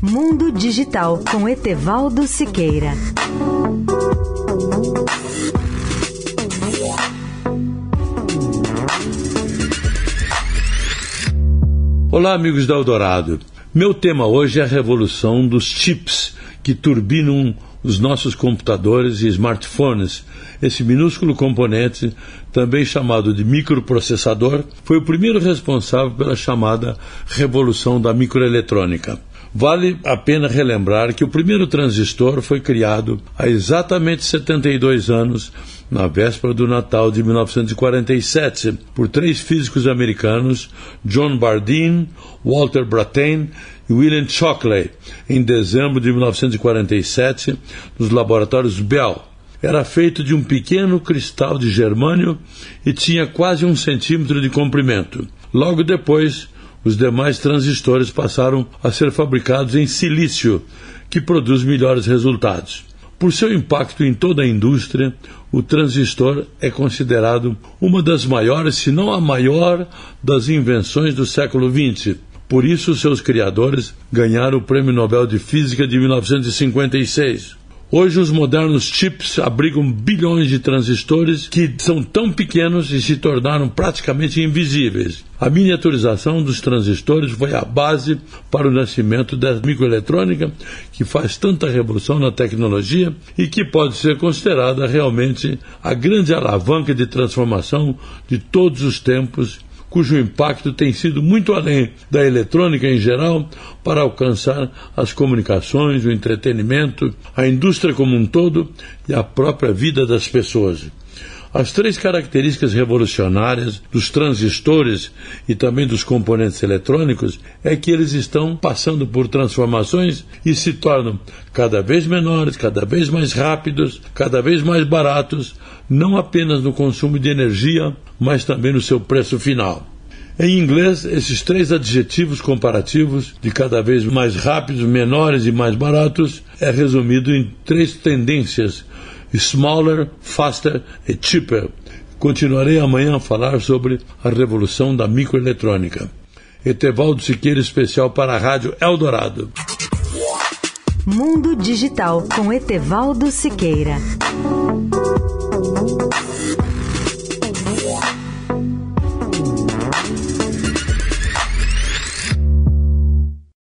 Mundo Digital com Etevaldo Siqueira. Olá, amigos da Eldorado. Meu tema hoje é a revolução dos chips que turbinam os nossos computadores e smartphones. Esse minúsculo componente, também chamado de microprocessador, foi o primeiro responsável pela chamada revolução da microeletrônica. Vale a pena relembrar que o primeiro transistor foi criado há exatamente 72 anos, na véspera do Natal de 1947, por três físicos americanos, John Bardeen, Walter Brattain e William Shockley, em dezembro de 1947, nos laboratórios Bell. Era feito de um pequeno cristal de germânio e tinha quase um centímetro de comprimento. Logo depois, os demais transistores passaram a ser fabricados em silício, que produz melhores resultados. Por seu impacto em toda a indústria, o transistor é considerado uma das maiores, se não a maior, das invenções do século XX. Por isso, seus criadores ganharam o Prêmio Nobel de Física de 1956. Hoje, os modernos chips abrigam bilhões de transistores que são tão pequenos e se tornaram praticamente invisíveis. A miniaturização dos transistores foi a base para o nascimento da microeletrônica, que faz tanta revolução na tecnologia e que pode ser considerada realmente a grande alavanca de transformação de todos os tempos cujo impacto tem sido muito além da eletrônica em geral para alcançar as comunicações, o entretenimento, a indústria como um todo e a própria vida das pessoas. As três características revolucionárias dos transistores e também dos componentes eletrônicos é que eles estão passando por transformações e se tornam cada vez menores, cada vez mais rápidos, cada vez mais baratos, não apenas no consumo de energia, mas também no seu preço final. Em inglês, esses três adjetivos comparativos, de cada vez mais rápidos, menores e mais baratos, é resumido em três tendências Smaller, Faster e Cheaper. Continuarei amanhã a falar sobre a revolução da microeletrônica. Etevaldo Siqueira, especial para a Rádio Eldorado. Mundo Digital com Etevaldo Siqueira.